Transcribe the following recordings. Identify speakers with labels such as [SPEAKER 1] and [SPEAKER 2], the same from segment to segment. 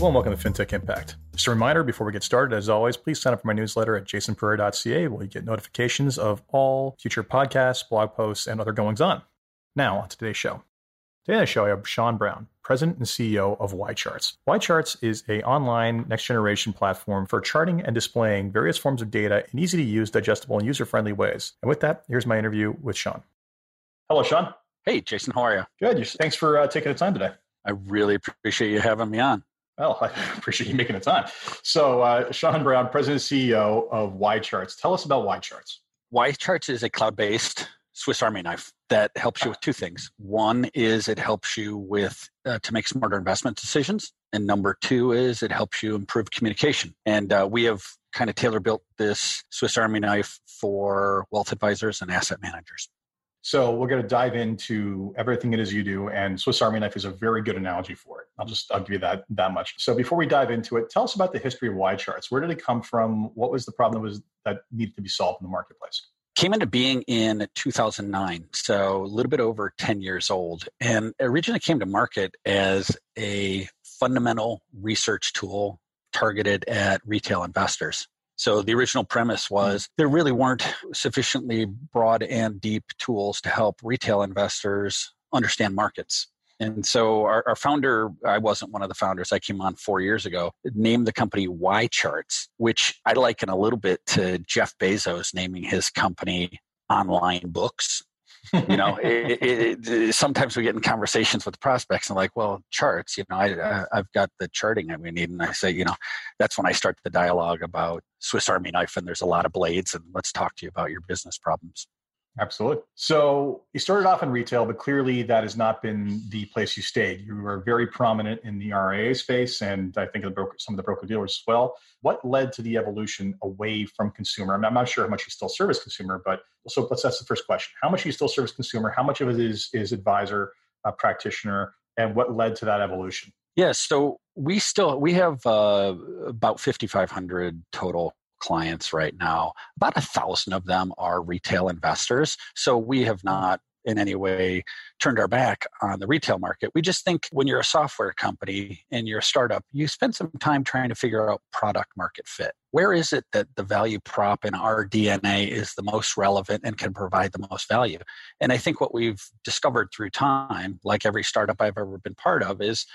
[SPEAKER 1] Hello and welcome to FinTech Impact. Just a reminder before we get started, as always, please sign up for my newsletter at jasonpereira.ca where you get notifications of all future podcasts, blog posts, and other goings on. Now, on to today's show. Today on the show, I have Sean Brown, President and CEO of YCharts. YCharts is a online next generation platform for charting and displaying various forms of data in easy to use, digestible, and user friendly ways. And with that, here's my interview with Sean. Hello, Sean.
[SPEAKER 2] Hey, Jason, how are you?
[SPEAKER 1] Good. Thanks for uh, taking the time today.
[SPEAKER 2] I really appreciate you having me on.
[SPEAKER 1] Well, I appreciate you making the time. So, uh, Sean Brown, President CEO of YCharts. Tell us about YCharts.
[SPEAKER 2] Charts is a cloud based Swiss Army knife that helps you with two things. One is it helps you with uh, to make smarter investment decisions, and number two is it helps you improve communication. And uh, we have kind of tailor built this Swiss Army knife for wealth advisors and asset managers.
[SPEAKER 1] So we're going to dive into everything it is you do, and Swiss Army knife is a very good analogy for it. I'll just I'll give you that that much. So before we dive into it, tell us about the history of YCharts. Where did it come from? What was the problem that was that needed to be solved in the marketplace?
[SPEAKER 2] Came into being in 2009, so a little bit over 10 years old, and originally came to market as a fundamental research tool targeted at retail investors. So the original premise hmm. was there really weren't sufficiently broad and deep tools to help retail investors understand markets. And so our, our, founder, I wasn't one of the founders, I came on four years ago, named the company YCharts, which I liken a little bit to Jeff Bezos naming his company Online Books you know, it, it, it, sometimes we get in conversations with prospects and like, well, charts, you know, I, I've got the charting that we need. And I say, you know, that's when I start the dialogue about Swiss Army knife and there's a lot of blades and let's talk to you about your business problems.
[SPEAKER 1] Absolutely. So you started off in retail, but clearly that has not been the place you stayed. You were very prominent in the RIA space, and I think some of the broker dealers as well. What led to the evolution away from consumer? I'm not sure how much you still service consumer, but so let's that's the first question. How much you still service consumer? How much of it is is advisor, uh, practitioner, and what led to that evolution?
[SPEAKER 2] Yes, yeah, so we still we have uh, about 5,500 total clients right now. About a thousand of them are retail investors. So we have mm. not in any way turned our back on the retail market. We just think when you're a software company and you're a startup, you spend some time trying to figure out product market fit. Where is it that the value prop in our DNA is the most relevant and can provide the most value? And I think what we've discovered through time, like every startup I've ever been part of, is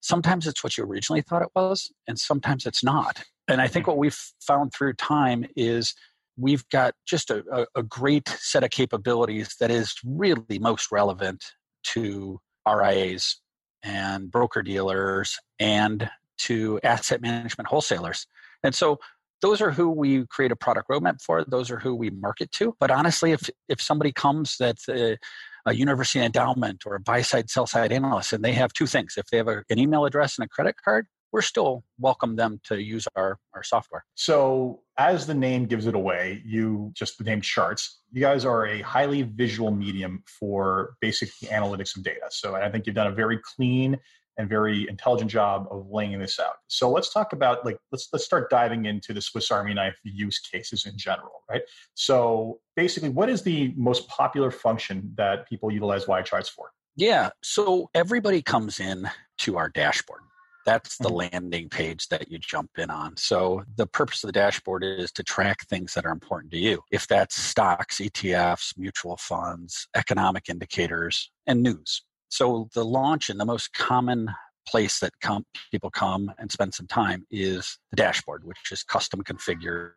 [SPEAKER 2] sometimes it's what you originally thought it was, and sometimes it's not. And I think what we've found through time is we've got just a, a, great set of capabilities that is really most relevant to RIAs and broker dealers and to asset management wholesalers. And so those are who we create a product roadmap for. Those are who we market to. But honestly, if if somebody comes that's a, a university endowment or a buy side, sell side analyst, and they have two things, if they have a, an email address and a credit card, we're still welcome them to use our, our software.
[SPEAKER 1] So, as the name gives it away, you just named charts. You guys are a highly visual medium for basic analytics of data. So, I think you've done a very clean and very intelligent job of laying this out. So let's talk about like let's let's start diving into the Swiss Army knife use cases in general, right? So basically, what is the most popular function that people utilize YCharts for?
[SPEAKER 2] Yeah, so everybody comes in to our dashboard. That's the mm-hmm. landing page that you jump in on. So the purpose of the dashboard is to track things that are important to you. If that's stocks, ETFs, mutual funds, economic indicators, and news. So the launch and the most common place that come, people come and spend some time is the dashboard, which is custom configured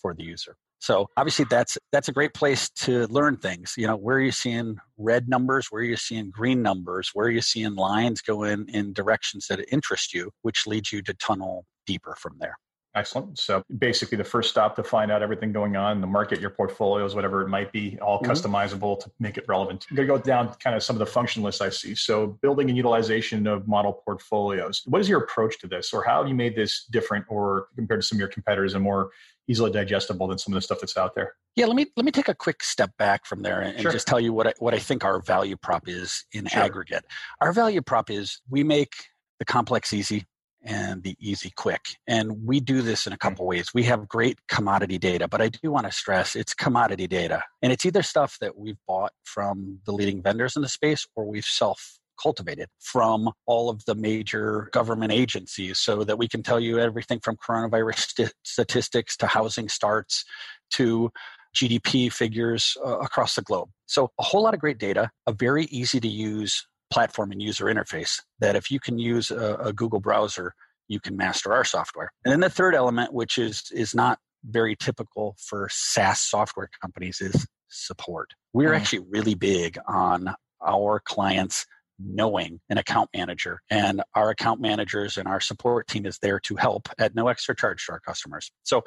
[SPEAKER 2] for the user. So obviously that's that's a great place to learn things. You know, where are you seeing red numbers? Where are you seeing green numbers? Where are you seeing lines going in directions that interest you, which leads you to tunnel deeper from there.
[SPEAKER 1] Excellent. So basically, the first stop to find out everything going on in the market, your portfolios, whatever it might be, all mm-hmm. customizable to make it relevant. I'm going to go down kind of some of the function lists I see. So, building and utilization of model portfolios. What is your approach to this, or how have you made this different, or compared to some of your competitors, and more easily digestible than some of the stuff that's out there?
[SPEAKER 2] Yeah, let me let me take a quick step back from there and, sure. just tell you what I, what I think our value prop is in sure. aggregate. Our value prop is we make the complex easy and the easy quick. And we do this in a couple ways. We have great commodity data, but I do want to stress it's commodity data. And it's either stuff that we've bought from the leading vendors in the space or we've self cultivated from all of the major government agencies so that we can tell you everything from coronavirus st- statistics to housing starts to GDP figures uh, across the globe. So, a whole lot of great data, a very easy to use platform and user interface that if you can use a, a Google browser, you can master our software. And then the third element, which is, is not very typical for SaaS software companies, is support. We're mm. actually really big on our clients knowing an account manager and our account managers and our support team is there to help at no extra charge to our customers so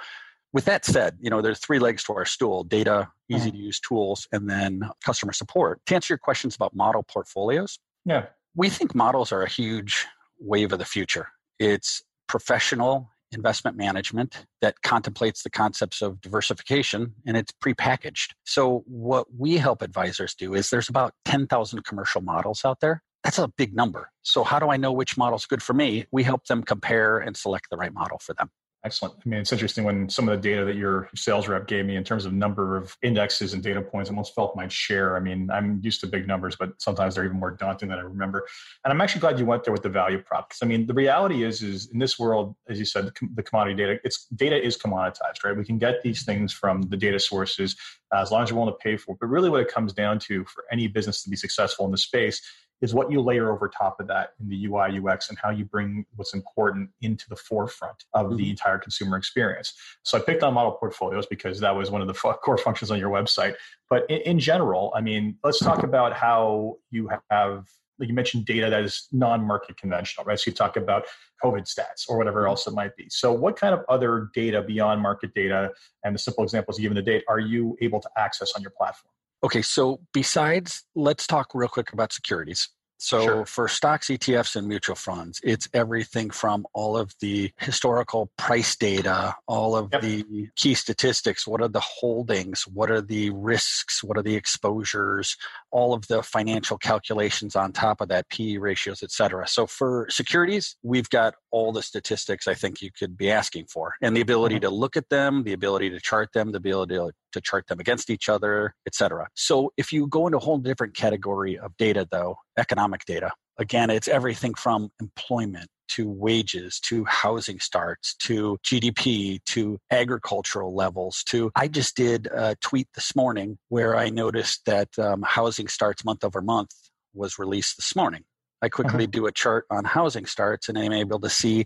[SPEAKER 2] with that said you know there's three legs to our stool data easy to use tools and then customer support to answer your questions about model portfolios
[SPEAKER 1] yeah
[SPEAKER 2] we think models are a huge wave of the future it's professional investment management that contemplates the concepts of diversification and it's prepackaged. So, what we help advisors do is there's about 10,000 commercial models out there. That's a big number. So, how do I know which model is good for me? We help them compare and select the right model for them.
[SPEAKER 1] Excellent. I mean, it's interesting when some of the data that your sales rep gave me in terms of number of indexes and data points almost felt my share. I mean, I'm used to big numbers, but sometimes they're even more daunting than I remember. And I'm actually glad you went there with the value prop because I mean, the reality is, is in this world, as you said, the commodity data, it's data is commoditized, right? We can get these things from the data sources uh, as long as you're willing to pay for it. But really, what it comes down to for any business to be successful in the space is what you layer over top of that in the UI UX and how you bring what's important into the forefront of mm-hmm. the entire consumer experience. So I picked on model portfolios because that was one of the core functions on your website. But in, in general, I mean, let's talk about how you have like you mentioned data that is non-market conventional, right? So you talk about COVID stats or whatever mm-hmm. else it might be. So what kind of other data beyond market data and the simple examples you've given the date are you able to access on your platform?
[SPEAKER 2] Okay, so besides, let's talk real quick about securities. So sure. for stocks, ETFs, and mutual funds, it's everything from all of the historical price data, all of yep. the key statistics. What are the holdings? What are the risks? What are the exposures? All of the financial calculations on top of that, PE ratios, et cetera. So for securities, we've got all the statistics I think you could be asking for, and the ability mm-hmm. to look at them, the ability to chart them, the ability to to chart them against each other, etc. So if you go into a whole different category of data, though, economic data, again, it's everything from employment to wages to housing starts to GDP to agricultural levels to I just did a tweet this morning where I noticed that um, housing starts month over month was released this morning. I quickly uh-huh. do a chart on housing starts and I'm able to see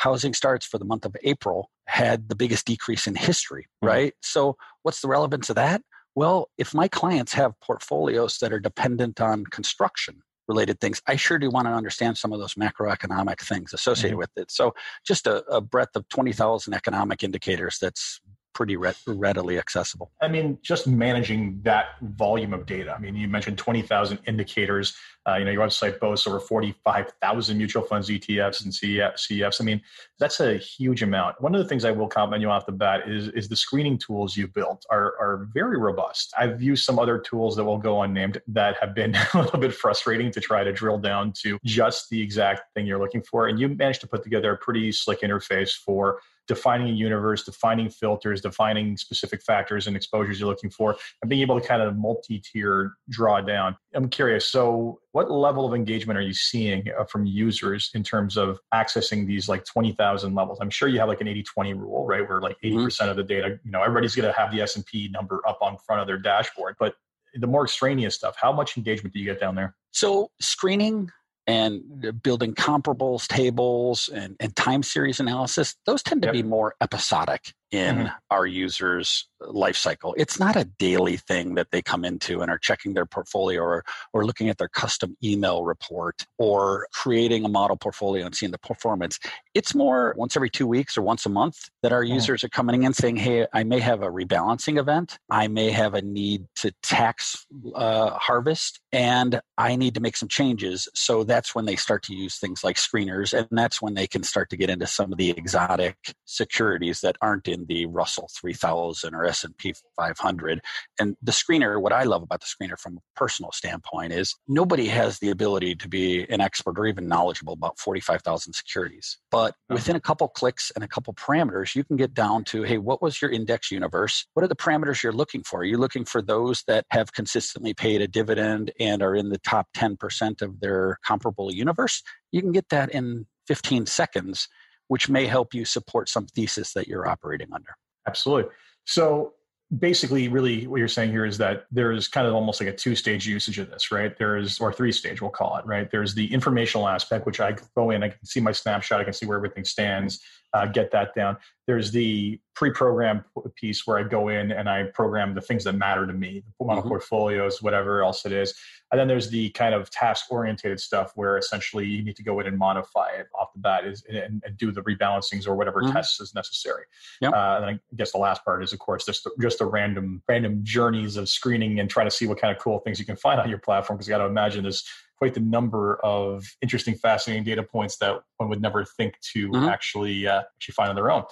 [SPEAKER 2] housing starts for the month of April had the biggest decrease in history, mm-hmm. right? So, what's the relevance of that? Well, if my clients have portfolios that are dependent on construction related things, I sure do want to understand some of those macroeconomic things associated mm-hmm. with it. So, just a, a breadth of 20,000 economic indicators that's pretty re- readily accessible.
[SPEAKER 1] I mean, just managing that volume of data. I mean, you mentioned 20,000 indicators. Uh, you know, your website boasts over 45,000 mutual funds, ETFs, and CEFs. I mean, that's a huge amount. One of the things I will compliment you off the bat is, is the screening tools you've built are, are very robust. I've used some other tools that will go unnamed that have been a little bit frustrating to try to drill down to just the exact thing you're looking for. And you managed to put together a pretty slick interface for defining a universe, defining filters, defining specific factors and exposures you're looking for, and being able to kind of multi-tier draw down. I'm curious. So, what level of engagement are you seeing uh, from users in terms of accessing these like 20,000 levels? I'm sure you have like an 80-20 rule, right? Where like 80% mm-hmm. percent mm hmm of the data, you know, everybody's going to have the S&P number up on front of their dashboard, but the more extraneous stuff, how much engagement do you get down there?
[SPEAKER 2] So, screening and uh, building comparables tables and, and time series analysis those tend to yep. be more episodic in mm-hmm. our users life cycle it's not a daily thing that they come into and are checking their portfolio or, or looking at their custom email report or creating a model portfolio and seeing the performance it's more once every two weeks or once a month that our mm-hmm. users are coming in saying hey i may have a rebalancing event i may have a need to tax uh, harvest and i need to make some changes so that's when they start to use things like screeners and that's when they can start to get into some of the exotic securities that aren't in in the Russell 3000 or S&P 500. And the screener, what I love about the screener from a personal standpoint is nobody has the ability to be an expert or even knowledgeable about 45,000 securities. But within a couple clicks and a couple parameters, you can get down to, hey, what was your index universe? What are the parameters you're looking for? Are you looking for those that have consistently paid a dividend and are in the top 10% of their comparable universe? You can get that in 15 seconds which may help you support some thesis that you're operating under.
[SPEAKER 1] Absolutely. So basically really what you're saying here is that there's kind of almost like a two stage usage of this right there's or three stage we'll call it right there's the informational aspect which i go in i can see my snapshot i can see where everything stands uh, get that down there's the pre-programmed piece where i go in and i program the things that matter to me the mm-hmm. portfolios whatever else it is and then there's the kind of task oriented stuff where essentially you need to go in and modify it off the bat is, and, and do the rebalancings or whatever mm-hmm. tests is necessary. Yep. Uh, and I guess the last part is, of course, just the, just the random random journeys of screening and trying to see what kind of cool things you can find on your platform. Because you got to imagine there's quite the number of interesting, fascinating data points that one would never think to mm-hmm. actually uh, actually find on their own.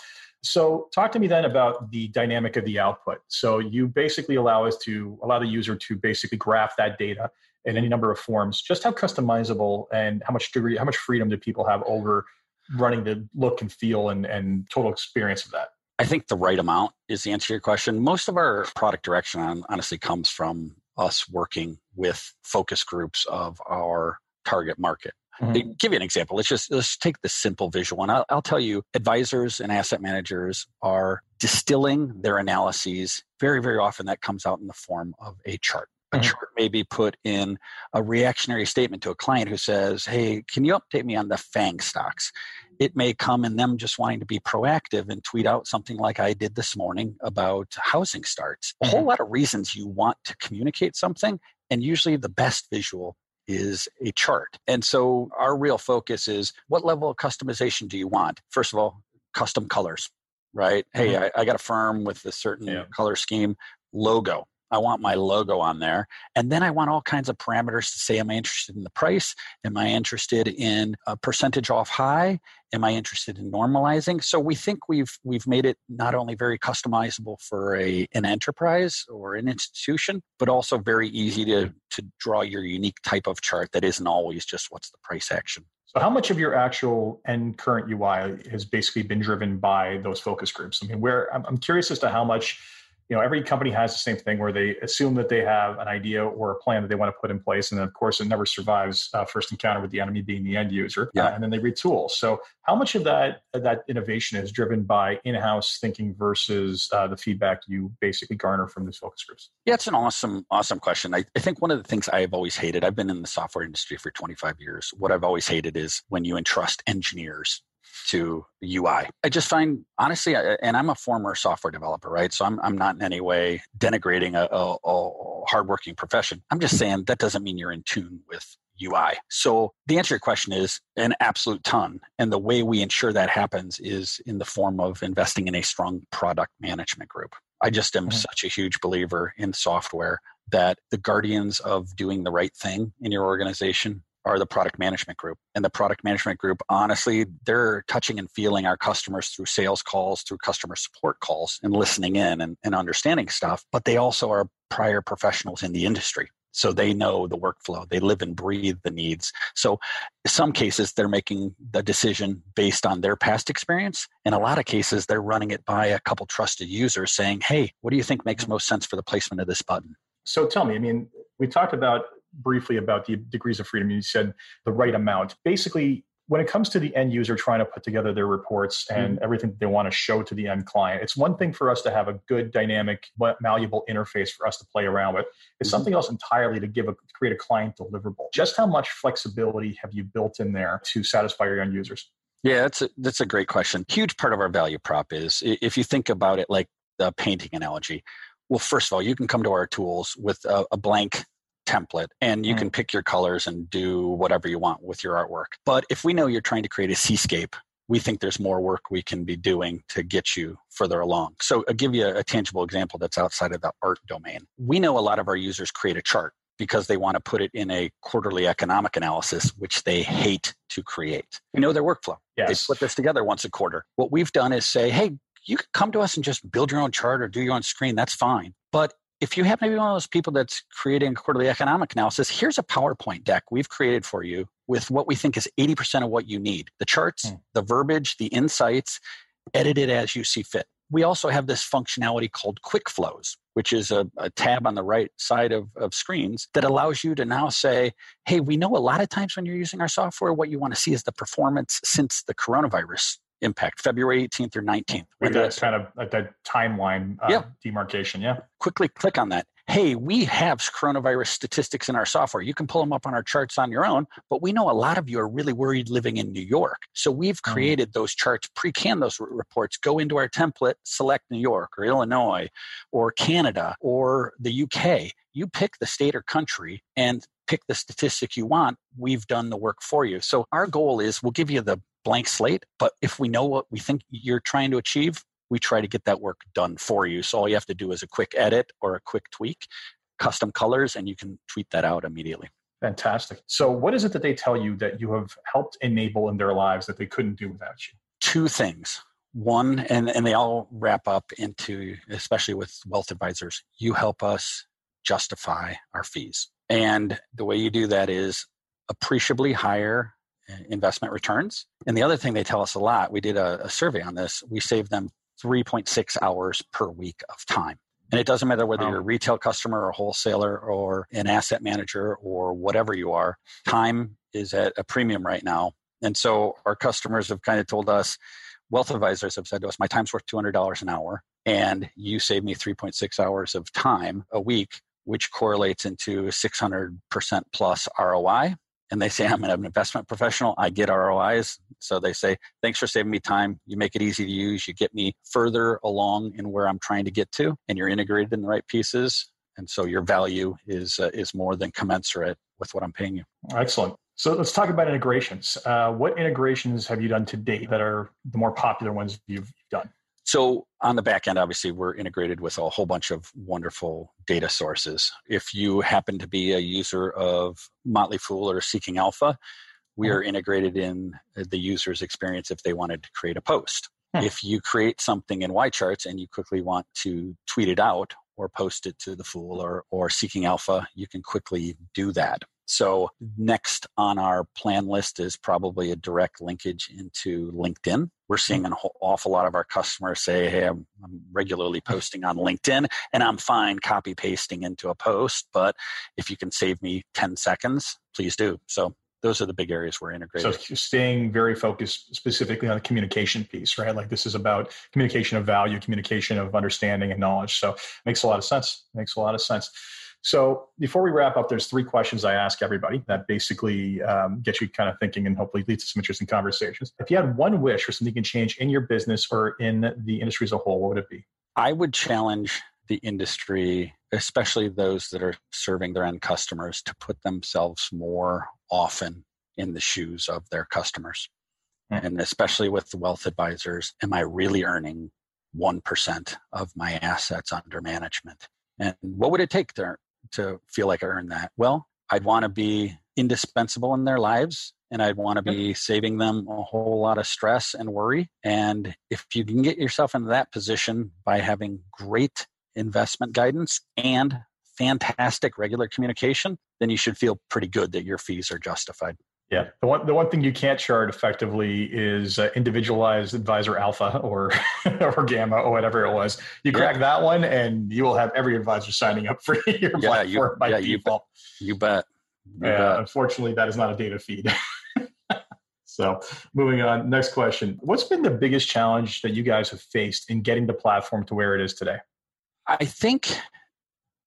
[SPEAKER 1] So, talk to me then about the dynamic of the output. So, you basically allow us to allow the user to basically graph that data in any number of forms. Just how customizable and how much degree, how much freedom do people have over running the look and feel and, and total experience of that?
[SPEAKER 2] I think the right amount is the answer to your question. Most of our product direction honestly comes from us working with focus groups of our target market. Mm-hmm. Give you an example. Let's just let's take the simple visual one. I'll, I'll tell you, advisors and asset managers are distilling their analyses. Very, very often, that comes out in the form of a chart a mm-hmm. chart may be put in a reactionary statement to a client who says, Hey, can you update me on the FANG stocks? It may come in them just wanting to be proactive and tweet out something like I did this morning about housing starts. A whole mm-hmm. lot of reasons you want to communicate something, and usually the best visual is a chart. And so our real focus is what level of customization do you want? First of all, custom colors, right? Mm-hmm. Hey, I, I, got a firm with a certain yeah. color scheme, logo I want my logo on there. And then I want all kinds of parameters to say, am I interested in the price? Am I interested in a percentage off high? Am I interested in normalizing? So we think we've we've made it not only very customizable for a an enterprise or an institution, but also very easy to to draw your unique type of chart that isn't always just what's the price action.
[SPEAKER 1] So, how much of your actual and current UI has basically been driven by those focus groups? I mean, where I'm, I'm curious as to how much you know every company has the same thing where they assume that they have an idea or a plan that they want to put in place and then of course it never survives uh, first encounter with the enemy being the end user yeah. Uh, and then they retool. So how much of that that innovation is driven by in-house thinking versus uh, the feedback you basically garner from these focus groups?
[SPEAKER 2] Yeah it's an awesome awesome question. I, I think one of the things i've always hated i've been in the software industry for 25 years what i've always hated is when you entrust engineers to UI. I just find, honestly, and I'm a former software developer, right? So I'm, I'm not in any way denigrating a, a, a hardworking profession. I'm just saying that doesn't mean you're in tune with UI. So the answer to your question is an absolute ton. And the way we ensure that happens is in the form of investing in a strong product management group. I just am mm-hmm. such a huge believer in software that the guardians of doing the right thing in your organization are the product management group. And the product management group, honestly, they're touching and feeling our customers through sales calls, through customer support calls, and listening in and, and understanding stuff. But they also are prior professionals in the industry. So they know the workflow. They live and breathe the needs. So in some cases, they're making the decision based on their past experience. In a lot of cases, they're running it by a couple trusted users saying, hey, what do you think makes mm-hmm. most sense for the placement of this button?
[SPEAKER 1] So tell me, I mean, we talked about briefly about the degrees of freedom. You said the right amount. Basically, when it comes to the end user trying to put together their reports and mm-hmm. everything they want to show to the end client, it's one thing for us to have a good, dynamic, malleable interface for us to play around with. It's mm-hmm. something else entirely to give a create a client deliverable. Just how much flexibility have you built in there to satisfy your end users?
[SPEAKER 2] Yeah, that's a, that's a great question. Huge part of our value prop is if you think about it like the painting analogy. Well, first of all, you can come to our tools with a, a blank template and you mm. can pick your colors and do whatever you want with your artwork. But if we know you're trying to create a seascape, we think there's more work we can be doing to get you further along. So I'll give you a, a tangible example that's outside of the art domain. We know a lot of our users create a chart because they want to put it in a quarterly economic analysis, which they hate to create. We know their workflow. Yes. They put this together once a quarter. What we've done is say, hey, you can come to us and just build your own chart or do your own screen. That's fine. But if you happen to be one of those people that's creating quarterly economic analysis, here's a PowerPoint deck we've created for you with what we think is 80% of what you need the charts, mm. the verbiage, the insights, edit it as you see fit. We also have this functionality called Quick Flows, which is a, a tab on the right side of, of screens that allows you to now say, hey, we know a lot of times when you're using our software, what you want to see is the performance since the coronavirus impact, February 18th or 19th.
[SPEAKER 1] that's kind of like that timeline uh, yeah. demarcation. Yeah.
[SPEAKER 2] Quickly click on that. Hey, we have coronavirus statistics in our software. You can pull them up on our charts on your own, but we know a lot of you are really worried living in New York. So we've mm. created mm. those charts, pre can those reports, go into our template, select New York or Illinois or Canada or the UK. You pick the state or country and pick the statistic you want. We've done the work for you. So our goal is we'll give you the blank slate. But if we know what we think you're trying to achieve, we try to get that work done for you. So all you have to do is a quick edit or a quick tweak, custom colors, and you can tweet that out immediately.
[SPEAKER 1] Fantastic. So, what is it that they tell you that you have helped enable in their lives that they couldn't do without you?
[SPEAKER 2] Two things. One, and, and they all wrap up into, especially with wealth advisors, you help us justify our fees. And the way you do that is appreciably higher investment returns. And the other thing they tell us a lot, we did a, a survey on this, we save them 3.6 hours per week of time. And it doesn't matter whether you're a retail customer or a wholesaler or an asset manager or whatever you are, time is at a premium right now. And so our customers have kind of told us, wealth advisors have said to us, my time's worth $200 an hour, and you save me 3.6 hours of time a week, which correlates into 600% plus ROI and they say I'm an investment professional. I get ROIs. So they say, thanks for saving me time. You make it easy to use. You get me further along in where I'm trying to get to, and you're integrated in the right pieces. And so your value is uh, is more than commensurate with what I'm paying you.
[SPEAKER 1] Excellent. So let's talk about integrations. Uh, what integrations have you done to date that are the more popular ones you've done?
[SPEAKER 2] So on the back end, obviously, we're integrated with a whole bunch of wonderful data sources. If you happen to be a user of Motley Fool or Seeking Alpha, we are integrated in the user's experience if they wanted to create a post. Hmm. If you create something in YCharts and you quickly want to tweet it out or post it to the Fool or, or Seeking Alpha, you can quickly do that. So, next on our plan list is probably a direct linkage into LinkedIn. We're seeing mm. an awful lot of our customers say, Hey, I'm, I'm, regularly mm. posting on LinkedIn and I'm fine copy pasting into a post, but if you can save me 10 seconds, please do. So, those are the big areas we're integrating.
[SPEAKER 1] So staying very focused specifically on the communication piece, right? Like this is about communication of value, communication of understanding and knowledge. So makes a lot of sense. Makes a lot of sense. So before we wrap up, there's three questions I ask everybody that basically um, get you kind of thinking and hopefully leads to some interesting conversations. If you had one wish for something you can change in your business or in the industry as a whole, what would it be?
[SPEAKER 2] I would challenge the industry, especially those that are serving their end customers, to put themselves more often in the shoes of their customers. Mm-hmm. And especially with the wealth advisors, am I really earning 1% of my assets under management? And what would it take to, to feel like I earned that? Well, I'd want to be indispensable in their lives and I'd want to be saving them a whole lot of stress and worry. And if you can get yourself into that position by having great investment guidance and fantastic regular communication, then you should feel pretty good that your fees are justified.
[SPEAKER 1] Yeah, the one the one thing you can't chart effectively is uh, individualized advisor alpha or or gamma or whatever it was. You crack yeah. that one, and you will have every advisor signing up for your yeah, platform
[SPEAKER 2] you,
[SPEAKER 1] by
[SPEAKER 2] yeah,
[SPEAKER 1] default.
[SPEAKER 2] You bet.
[SPEAKER 1] You yeah, bet. unfortunately, that is not a data feed. so, moving on. Next question: What's been the biggest challenge that you guys have faced in getting the platform to where it is today?
[SPEAKER 2] I think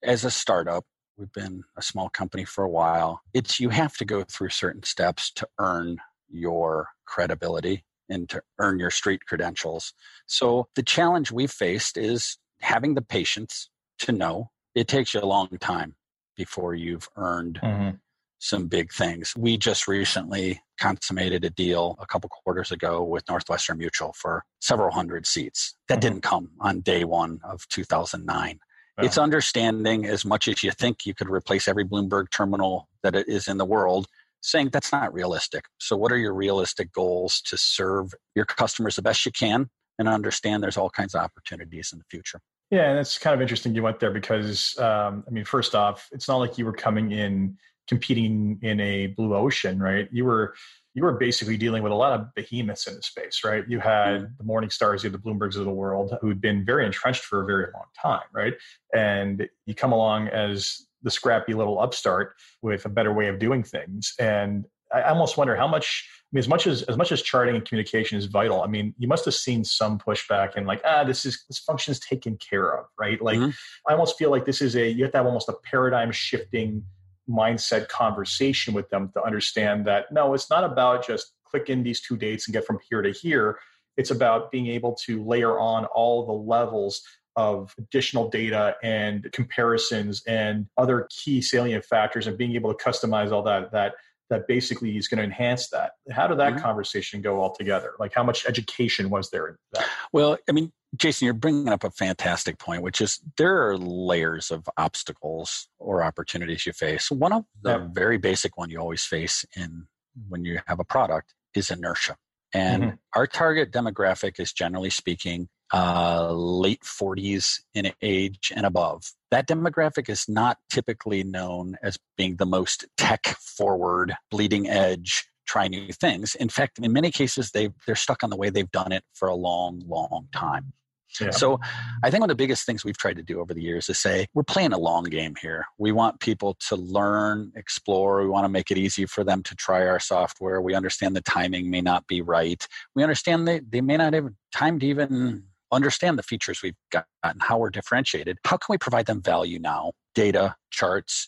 [SPEAKER 2] as a startup, we've been a small company for a while. It's you have to go through certain steps to earn your credibility and to earn your street credentials. So the challenge we've faced is having the patience to know it takes you a long time before you've earned mm-hmm. some big things. We just recently consummated a deal a couple quarters ago with Northwestern Mutual for several hundred seats. That mm-hmm. didn't come on day one of 2009. It's understanding as much as you think you could replace every Bloomberg terminal that it is in the world, saying that's not realistic. So, what are your realistic goals to serve your customers the best you can? and understand there's all kinds of opportunities in the future.
[SPEAKER 1] Yeah, and it's kind of interesting you went there because, um, I mean, first off, it's not like you were coming in competing in a blue ocean, right? You were you were basically dealing with a lot of behemoths in the space, right? You had mm-hmm. the Morningstars, you had the Bloombergs of the world who'd been very entrenched for a very long time, right? And you come along as the scrappy little upstart with a better way of doing things. And I almost wonder how much. I mean, as much as as much as charting and communication is vital. I mean, you must have seen some pushback and like, ah, this is this function is taken care of, right? Like, mm-hmm. I almost feel like this is a you have to have almost a paradigm shifting mindset conversation with them to understand that no, it's not about just click in these two dates and get from here to here. It's about being able to layer on all the levels of additional data and comparisons and other key salient factors and being able to customize all that that that basically is going to enhance that. How did that mm-hmm. conversation go altogether? Like how much education was there in that?
[SPEAKER 2] Well, I mean, Jason, you're bringing up a fantastic point, which is there are layers of obstacles or opportunities you face. One of the yeah. very basic one you always face in when you have a product is inertia. And mm-hmm. our target demographic is generally speaking uh, late 40s in age and above. That demographic is not typically known as being the most tech forward, bleeding edge, try new things. In fact, in many cases, they they're stuck on the way they've done it for a long, long time. Yeah. So I think one of the biggest things we've tried to do over the years is say we're playing a long game here. We want people to learn, explore. We want to make it easy for them to try our software. We understand the timing may not be right. We understand they, they may not have time to even understand the features we've got and how we're differentiated, how can we provide them value now? Data, charts,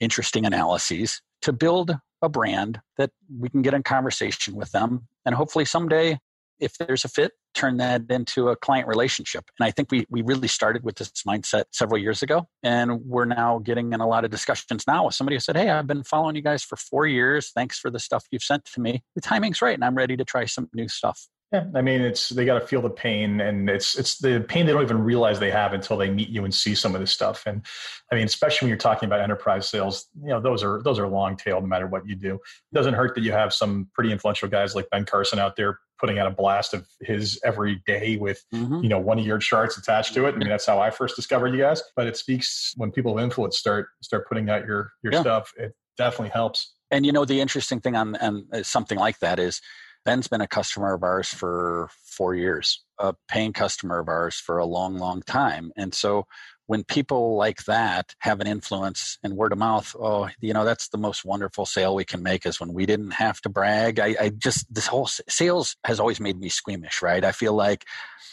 [SPEAKER 2] interesting analyses to build a brand that we can get in conversation with them. And hopefully someday, if there's a fit, turn that into a client relationship. And I think we, we really started with this mindset several years ago. And we're now getting in a lot of discussions now with somebody who said, Hey, I've been following you guys for four years. Thanks for the stuff you've sent to me. The timing's right, and I'm ready to try some new stuff.
[SPEAKER 1] Yeah, I mean, it's they got to feel the pain, and it's it's the pain they don't even realize they have until they meet you and see some of this stuff. And I mean, especially when you're talking about enterprise sales, you know, those are those are long tail no matter what you do. It doesn't hurt that you have some pretty influential guys like Ben Carlson out there putting out a blast of his every day with mm-hmm. you know one of your charts attached to it. I mean, that's how I first discovered you guys. But it speaks when people of influence start start putting out your your yeah. stuff. It definitely helps.
[SPEAKER 2] And you know, the interesting thing on and something like that is Ben's been a customer of ours for four years, a paying customer of ours for a long, long time. And so when people like that have an influence and word of mouth, oh, you know, that's the most wonderful sale we can make is when we didn't have to brag. I, I just, this whole sales has always made me squeamish, right? I feel like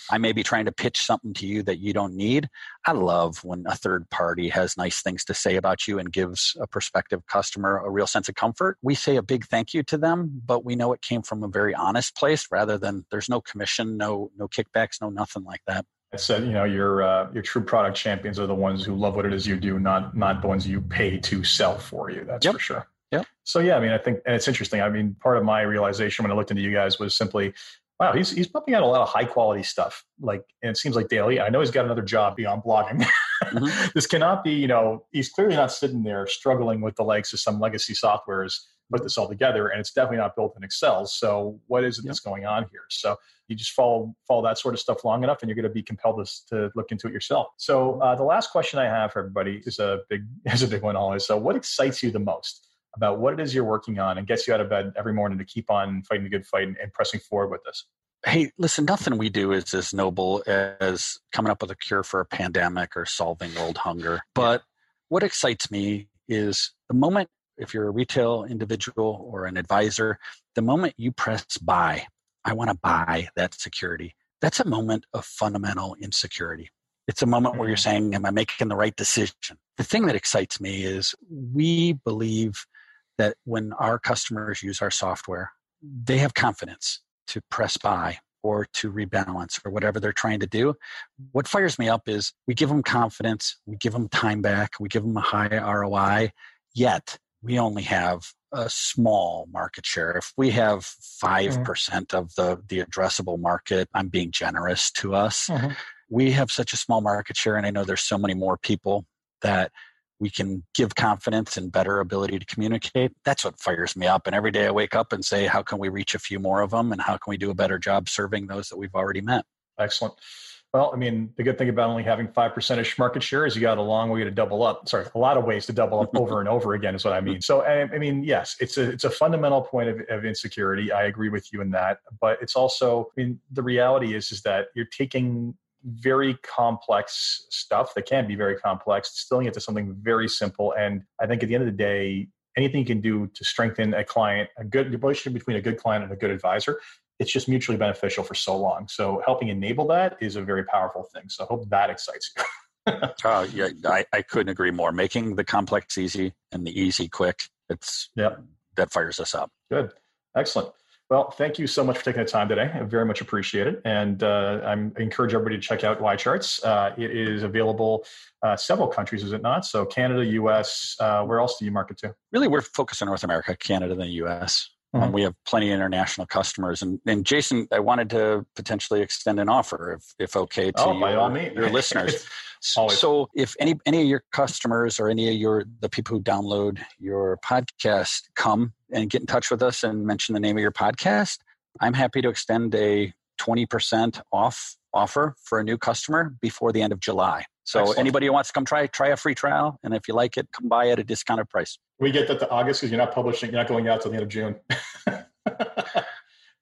[SPEAKER 2] I may be trying to pitch something to you that you don't need. I love when a third party has nice things to say about you and gives a prospective customer a real sense of comfort. We say a big thank you to them, but we know it came from a very honest place rather than there's no commission, no no kickbacks, no nothing like that.
[SPEAKER 1] I said, you know, your uh, your true product champions are the ones who love what it is you do, not not the ones you pay to sell for you. That's yep. for sure.
[SPEAKER 2] Yeah.
[SPEAKER 1] So yeah, I mean, I think, and it's interesting. I mean, part of my realization when I looked into you guys was simply, wow, he's he's pumping out a lot of high quality stuff. Like, and it seems like daily. I know he's got another job beyond blogging. mm-hmm. this cannot be, you know, he's clearly not sitting there struggling with the likes of some legacy softwares put this all together and it's definitely not built in excel so what is it yep. that's going on here so you just follow follow that sort of stuff long enough and you're going to be compelled to, to look into it yourself. So uh, the last question i have for everybody is a big is a big one always. So what excites you the most about what it is you're working on and gets you out of bed every morning to keep on fighting the good fight and, and pressing forward with this?
[SPEAKER 2] Hey listen nothing we do is as noble as coming up with a cure for a pandemic or solving world hunger. But what excites me is the moment if you're a retail individual or an advisor, the moment you press buy, I want to buy that security, that's a moment of fundamental insecurity. It's a moment where you're mm. saying, Am I making the right decision? The thing that excites me is we believe that when our customers use our software, they have confidence to press buy or to rebalance or whatever they're trying to do. What fires me up is we give them confidence, we give them time back, we give them a high ROI, yet we only have a small market share. If we have 5 mm-hmm. percent of the, the addressable market, I'm being generous to us. Mm-hmm. We have such a small market share, and I know there's so many more people that we can give confidence and better ability to communicate. That's what fires me up. And every day I wake up and say, how can we reach a few more of them? And how can we do a better job serving those that we've already met?
[SPEAKER 1] Excellent. Well, I mean, the good thing about only having five percentage market share is you got a long way to double up. Sorry, a lot of ways to double up over and over again is what I mean. So, I, I mean, yes, it's a it's a fundamental point of, of, insecurity. I agree with you in that, but it's also, I mean, the reality is is that you're taking very complex stuff that can be very complex, distilling it to something very simple. And I think at the end of the day, anything you can do to strengthen a client, a good relationship between a good client and a good advisor, it's just mutually beneficial for so long. So helping enable that is a very powerful thing. So I hope that excites you.
[SPEAKER 2] oh yeah, I, I couldn't agree more. Making the complex easy and the easy quick. It's
[SPEAKER 1] yeah
[SPEAKER 2] that fires us up.
[SPEAKER 1] Good, excellent. Well, thank you so much for taking the time today. I very much appreciate it. And uh, i encourage everybody to check out YCharts. Uh, it is available uh, several countries, is it not? So Canada, US. Uh, where else do you market to?
[SPEAKER 2] Really, we're focused on North America, Canada, and the US. Mm-hmm. Um, we have plenty of international customers, and, and Jason, I wanted to potentially extend an offer, if if okay, to
[SPEAKER 1] oh,
[SPEAKER 2] your, your listeners. so, if any any of your customers or any of your the people who download your podcast come and get in touch with us and mention the name of your podcast, I'm happy to extend a twenty percent off offer for a new customer before the end of July. So Excellent. anybody who wants to come try try a free trial, and if you like it, come buy at a discounted price.
[SPEAKER 1] We get that to August because you're not publishing, you're not going out till the end of June.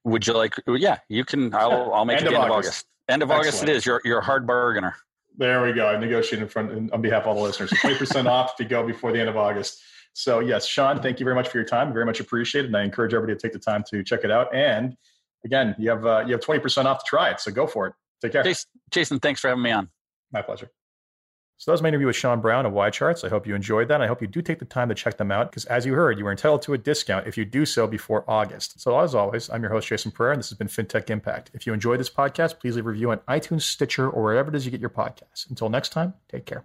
[SPEAKER 2] Would you like? Yeah, you can. I'll, I'll make end it the end of August. August. End of Excellent. August. It is. You're you're a hard bargainer.
[SPEAKER 1] There we go. I negotiated in front on behalf of all the listeners. Twenty percent off if you go before the end of August. So yes, Sean, thank you very much for your time. Very much appreciated, and I encourage everybody to take the time to check it out. And again, you have uh, you have twenty percent off to try it. So go for it. Take care.
[SPEAKER 2] Jason, thanks for having me on.
[SPEAKER 1] My pleasure. So that was my interview with Sean Brown of YCharts. I hope you enjoyed that. I hope you do take the time to check them out because, as you heard, you are entitled to a discount if you do so before August. So, as always, I'm your host, Jason Pereira, and this has been FinTech Impact. If you enjoyed this podcast, please leave a review on iTunes, Stitcher, or wherever it is you get your podcasts. Until next time, take care.